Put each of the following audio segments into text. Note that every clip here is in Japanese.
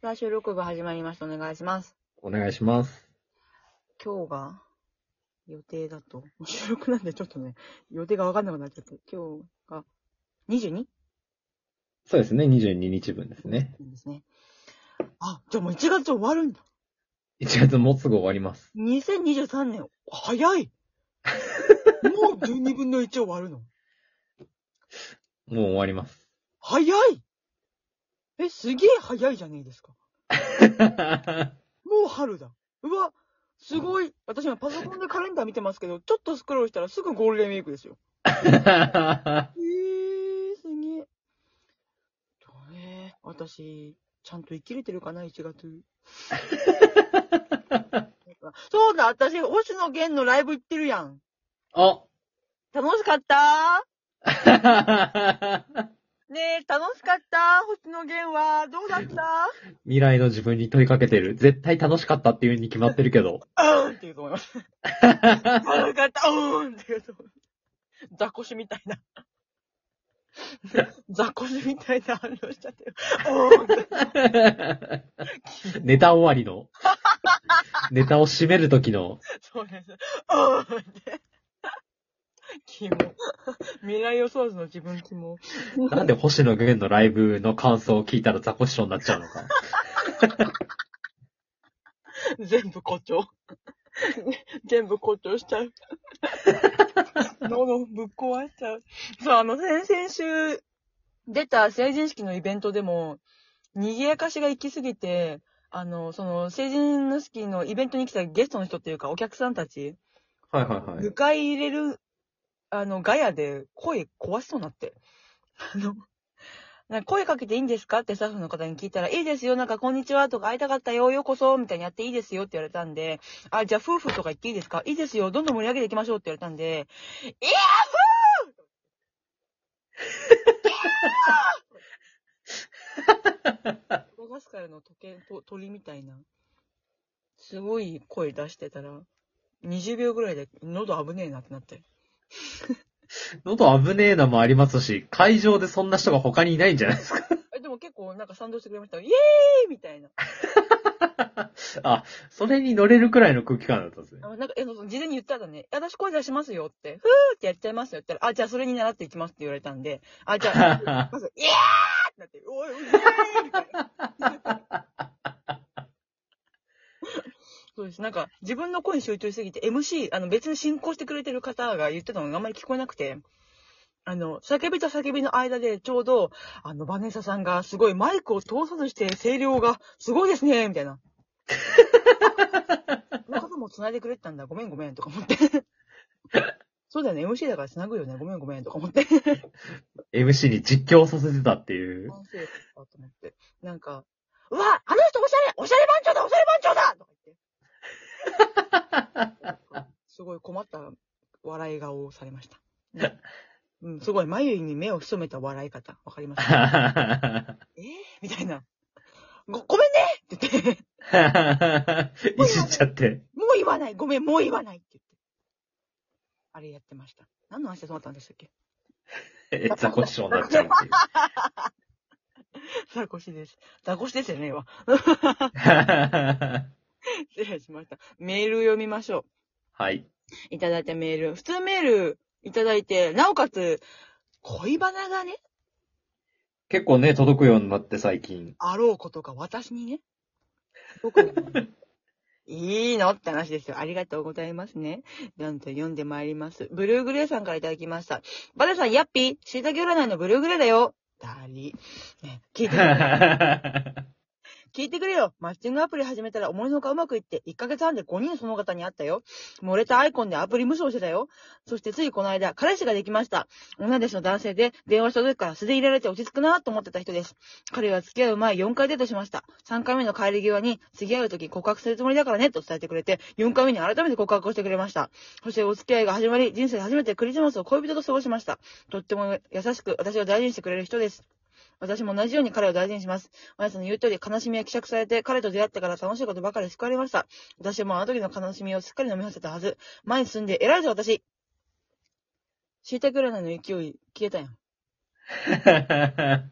さあ、収録が始まりました。お願いします。お願いします。今日が、予定だと、収録なんでちょっとね、予定がわかんなくなっちゃって、今日が 22? そうですね、22日分ですね。ですね。あ、じゃあもう1月終わるんだ。1月もうすぐ終わります。2023年、早い もう12分の1終わるの。もう終わります。早いえ、すげえ早いじゃねえですか。もう春だ。うわ、すごい。私今パソコンでカレンダー見てますけど、ちょっとスクロールしたらすぐゴールデンウィークですよ。えー、すげえ。えー、私、ちゃんと生きれてるかな、1月。そうだ、私、星野源のライブ行ってるやん。あ楽しかった？ねえ、楽しかった？星野源は。どうだった？未来の自分に問いかけてる。絶対楽しかったっていうに決まってるけど。うーんって言うと思います。楽しかったうーんって言うと思います。ザコシみたいな。ザコシみたいな反応しちゃってる。ネタ終わりの。ネタを締めるときの。そうです。うーんって。キモ。未来予想図の自分キモ。なんで星野源のライブの感想を聞いたらザコシショウになっちゃうのか。全部誇張。全部誇張しちゃう。喉ぶっ壊しちゃう。そう、あの、先々週出た成人式のイベントでも、賑やかしが行き過ぎて、あの、その、成人の式のイベントに来たゲストの人っていうか、お客さんたち、はいはいはい。迎え入れる、あの、ガヤで声壊しそうになって。あの、な声かけていいんですかってスタッフの方に聞いたら、いいですよ、なんかこんにちはとか会いたかったよ、ようこそ、みたいにやっていいですよって言われたんで、あ、じゃあ夫婦とか言っていいですか？いいですよ、どんどん盛り上げていきましょうって言われたんで、いやマダガスカルの時計と鳥みたいな、すごい声出してたら、20秒ぐらいで喉危ねえなってなって。喉危ねえなもありますし、会場でそんな人が他にいないんじゃないですか。え、でも結構なんか賛同してくれました。イエーイみたいな。あ、それに乗れるくらいの空気感だったんですね。あなんか、え、事前に言ったらね、私声出しますよって、ふーってやっちゃいますよって言ったら、あ、じゃあそれに習っていきますって言われたんで、あ、じゃあ、まず、イエーイってなって、おい、おいイエーイみたいな。そうです。なんか、自分の声に集中しすぎて、MC、あの、別に進行してくれてる方が言ってたのがあんまり聞こえなくて、あの、叫びと叫びの間でちょうど、あの、バネーサさんがすごいマイクを通さずして声量がすごいですねみたいな。この方も繋いでくれてたんだ。ごめんごめんとか思って。そうだよね。MC だから繋ぐよね。ごめんごめんとか思って。MC に実況させてたっていう。反省だと思って。なんか、うわあの人おしゃれおしゃれ番長だおしゃれ番長だとか言って。すごい困った笑い顔をされました。ね うん、すごい眉に目を潜めた笑い方。わかります？か えー、みたいな。ご、ごめんねって言って、いじっちゃって。もう言わないごめん、もう言わないって言って。あれやってました。何の話でそうなったんでしたっけ？え、ザコシショウになっちゃうっていう。ザコシです。ザコシですよねえわ。失礼しました。メール読みましょはい。う。いただいたメール。普通メールいただいて、なおかつ、恋バナがね、結構ね、届くようになって最近。あろうことが私にね。僕に いいのって話ですよ。ありがとうございますね。なんと読んでまいります。ブルーグレーさんからいただきました。バレさん、ヤッピー、シイタケ占いのブルーグレーだよ。だり。ね、聞いてくれ。聞いてくれよ。マッチングアプリ始めたら思いのほかうまくいって、1ヶ月半で5人その方に会ったよ。漏れたアイコンでアプリ無双してたよ。そしてついこの間、彼氏ができました。女弟子の男性で、電話した時から素で入れられて落ち着くなと思ってた人です。彼は付き合う前4回デートしました。3回目の帰り際に、次会う時告白するつもりだからね、と伝えてくれて、4回目に改めて告白をしてくれました。そしてお付き合いが始まり、人生初めてクリスマスを恋人と過ごしました。とっても優しく、私を大事にしてくれる人です。私も同じように彼を大事にします。まやさんの言う通り、悲しみは希釈されて、彼と出会ってから楽しいことばかり救われました。私はもうあの時の悲しみをすっかり飲み干せたはず。前に進んで偉いぞ、私。椎茸占いの勢い消えたやん。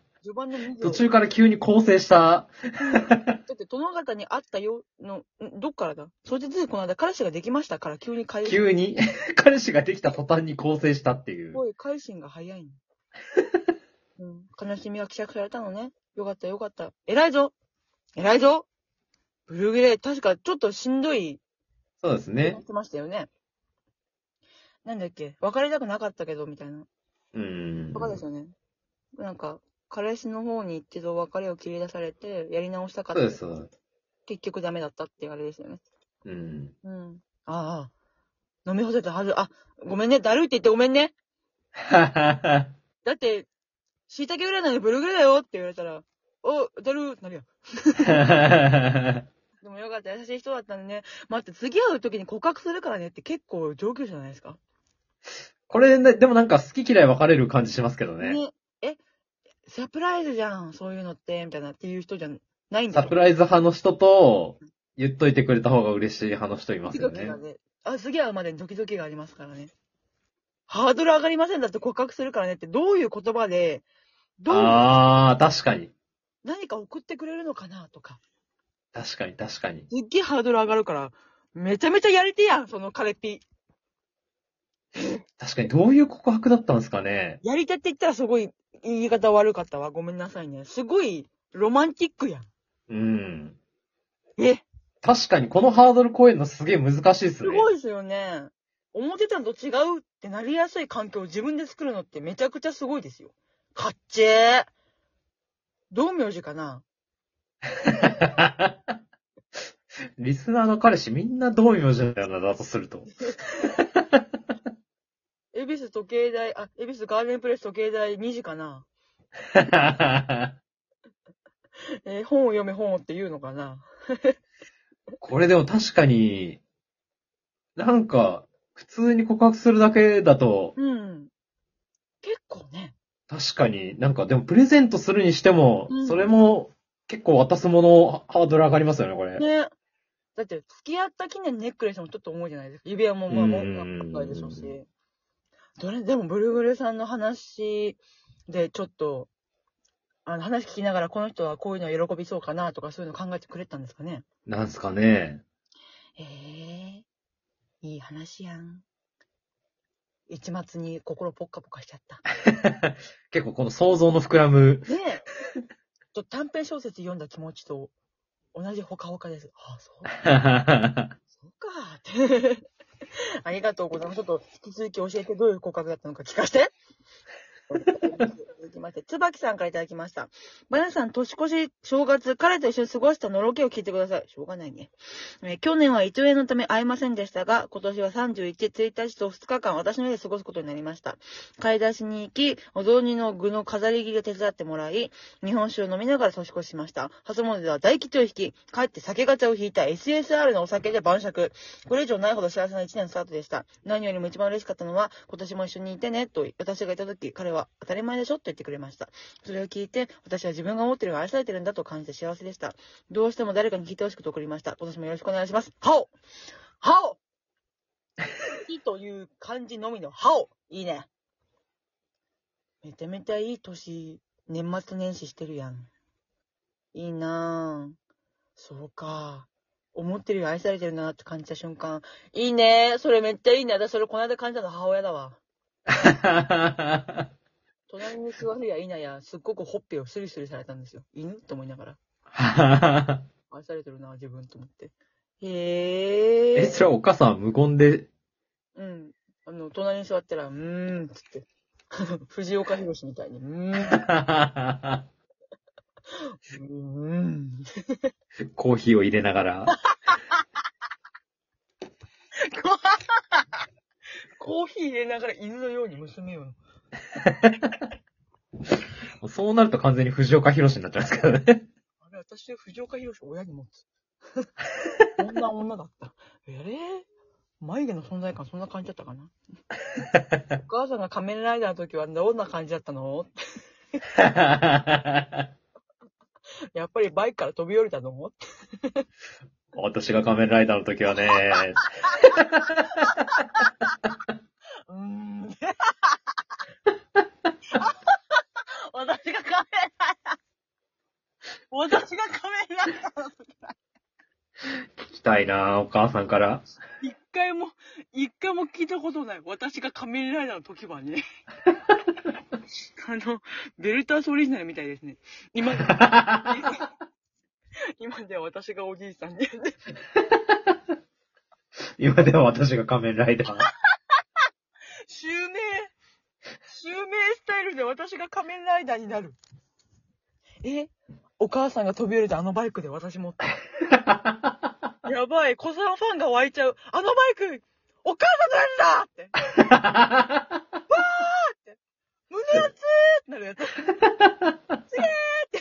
序盤の2行。途中から急に構成した。だって殿方に会ったよの、んどっからだ？それでこの間彼氏ができましたから急に返す。急に、彼氏ができた途端に構成したっていう。すごい、改心が早いの。うん、悲しみは希釈されたのね。よかったよかった。偉いぞ偉いぞブルーグレイ、確かちょっとしんどいそうですね。言ってましたよね。なんだっけ別れたくなかったけど、みたいな。うん。とかですよね。なんか、彼氏の方に一度別れを切り出されて、やり直したかった。そうです。結局ダメだったっていうあれですよね。うん。うん。ああ。飲み干せたはず。あ、ごめんね。だるいって言ってごめんね。だって、椎茸占いのブルーグだよって言われたら、お、だるーってなるよ。でもよかった。優しい人だったんでね。待って、次会う時に告白するからねって結構上級者じゃないですか。これね、でもなんか好き嫌い分かれる感じしますけどね。ね。え、サプライズじゃん。そういうのって、みたいなっていう人じゃないんだサプライズ派の人と、言っといてくれた方が嬉しい派の人いますよね。ね。あ、次会うまでにドキドキがありますからね。ハードル上がりませんだって告白するからねって、どういう言葉で、どう、あー、確かに。何か送ってくれるのかなとか。確かに、確かに。すっげえハードル上がるから、めちゃめちゃやりてえやん、その彼っぴ。確かに、どういう告白だったんですかね。やり手って言ったらすごい言い方悪かったわ。ごめんなさいね。すごいロマンティックやん。うん。え、確かに、このハードル超えるのすげえ難しいですね。すごいですよね。思ってたのと違うってなりやすい環境を自分で作るのってめちゃくちゃすごいですよ。かっちえー。道明寺かな？リスナーの彼氏みんなどういう字だよな、だとすると。恵比寿時計台、あ、恵比寿ガーデンプレス時計台2時かな？えー本を読め本をって言うのかな？これでも確かに、なんか、普通に告白するだけだと、うん。結構ね。確かに、なんかでもプレゼントするにしても、うんそれも結構渡すものハードル上がりますよね、これ。ね。だって、付き合った記念ネックレスもちょっと重いじゃないですか。指輪もまあ、もうんう高いでしょうし。どれ、でも、ブルグルさんの話で、ちょっと、あの、話聞きながら、この人はこういうの喜びそうかなとか、そういうの考えてくれたんですかね。なんすかね。ええいい話やん。一末に心ポッカポカしちゃった。結構この想像の膨らむ。ねえ。ちょっと短編小説読んだ気持ちと同じほかほかです。ああ、そう。そうかーって。ありがとうございます。ちょっと引き続き教えてどういう告白だったのか聞かせて。続きまして、つばきさんからいただきました。バナさん、年越し、正月、彼と一緒に過ごしたのろけを聞いてください。しょうがないね。え去年は糸炎のため会えませんでしたが、今年は31、1日と2日間私の家で過ごすことになりました。買い出しに行き、お雑煮の具の飾り切りを手伝ってもらい、日本酒を飲みながら年越ししました。初詣では大吉を引き、帰って酒ガチャを引いた SSR のお酒で晩酌。これ以上ないほど幸せな一年のスタートでした。何よりも一番嬉しかったのは、今年も一緒にいてね、と私がいた時、彼はは当たり前でしょと言ってくれました。それを聞いて、私は自分が思ってるが愛されてるんだと感じて幸せでした。どうしても誰かに聞いてほしくて送りました。今年もよろしくお願いします。ハオハオいいという漢字のみのハオいいね。めちゃめちゃいい年、年末年始してるやん。いいなぁ。そうか。思ってるより愛されてるなって感じた瞬間。いいねそれめっちゃいいね。私それこの間感じたの母親だわ。隣に座るや否や、すっごくほっぺをスリスリされたんですよ。犬？と思いながら。愛されてるな、自分と思って。へえ、え。それはお母さんは無言で、うん。あの、隣に座ったら、うーん、つって。藤岡弘みたいに、うーん、うーん。コーヒーを入れながら。コーヒー入れながら犬のように娘を。そうなると完全に藤岡弘になっちゃうんですけどね。あれ、私、藤岡弘親に持つ。こんな女だった。えれ眉毛の存在感そんな感じだったかな？お母さんが仮面ライダーの時はどんな感じだったの？やっぱりバイクから飛び降りたの？私が仮面ライダーの時はね、うーん。私が仮面ライダーが仮面ライダーの時だ。聞きたいなお母さんから。一回も、一回も聞いたことない。私が仮面ライダーの時はね。あの、ベルタースオリジナルみたいですね。今、今では私がおじいさんに。今では私が仮面ライダー。襲名、襲名スタイルで私が仮面ライダーになる。え？お母さんが飛び降りたあのバイクで私持って。やばい、子さんファンが湧いちゃう。あのバイク、お母さんのやつだ って。胸熱ってなるやつ。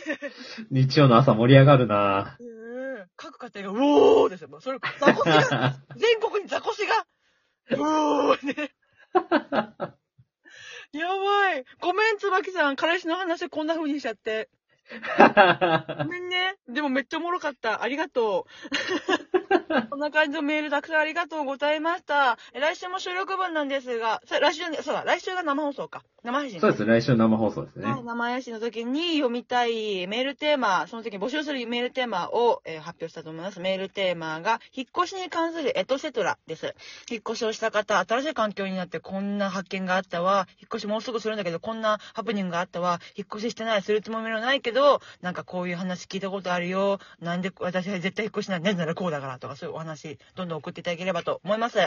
日曜の朝盛り上がるなうん各家庭が、うおーですよ。もうそれ、ザコシが、全国にザコシが、うおーね。やばい。ごめん、椿さん。彼氏の話こんな風にしちゃって。ごめんね。でもめっちゃおもろかった。ありがとう。こんな感じのメールたくさんありがとうございました。え来週も収録分なんですが、さ来週ね、そうだ、来週が生放送か。生配信。そうです、来週生放送ですねはい、。生配信の時に読みたいメールテーマ、その時に募集するメールテーマを、えー発表したと思います。メールテーマが、引っ越しに関するエトセトラです。引っ越しをした方、新しい環境になってこんな発見があったわ、引っ越しもうすぐするんだけど、こんなハプニングがあったわ、引っ越ししてない、するつもりもないけど、なんかこういう話聞いたことあるよ、なんで私は絶対引っ越しない、なぜならこうだからとか、そういうお話、どんどん送っていただければと思います。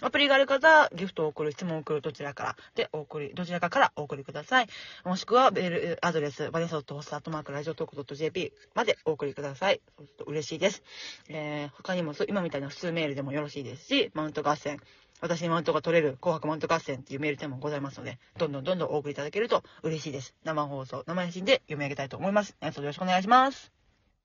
アプリがある方、ギフトを送る、質問を送る、どちらからでお送り、どちらかからお送りください。もしくは、メールアドレス、バネソットホストアットマークラジオトーク .jp までお送りください。そうすると嬉しいです。えー、他にも、今みたいな普通メールでもよろしいですし、マウント合戦、私にマウントが取れる紅白マウント合戦っていうメールテーマもございますので、どんどんどんどんお送りいただけると嬉しいです。生放送、生配信で読み上げたいと思います。演奏よろしくお願いします。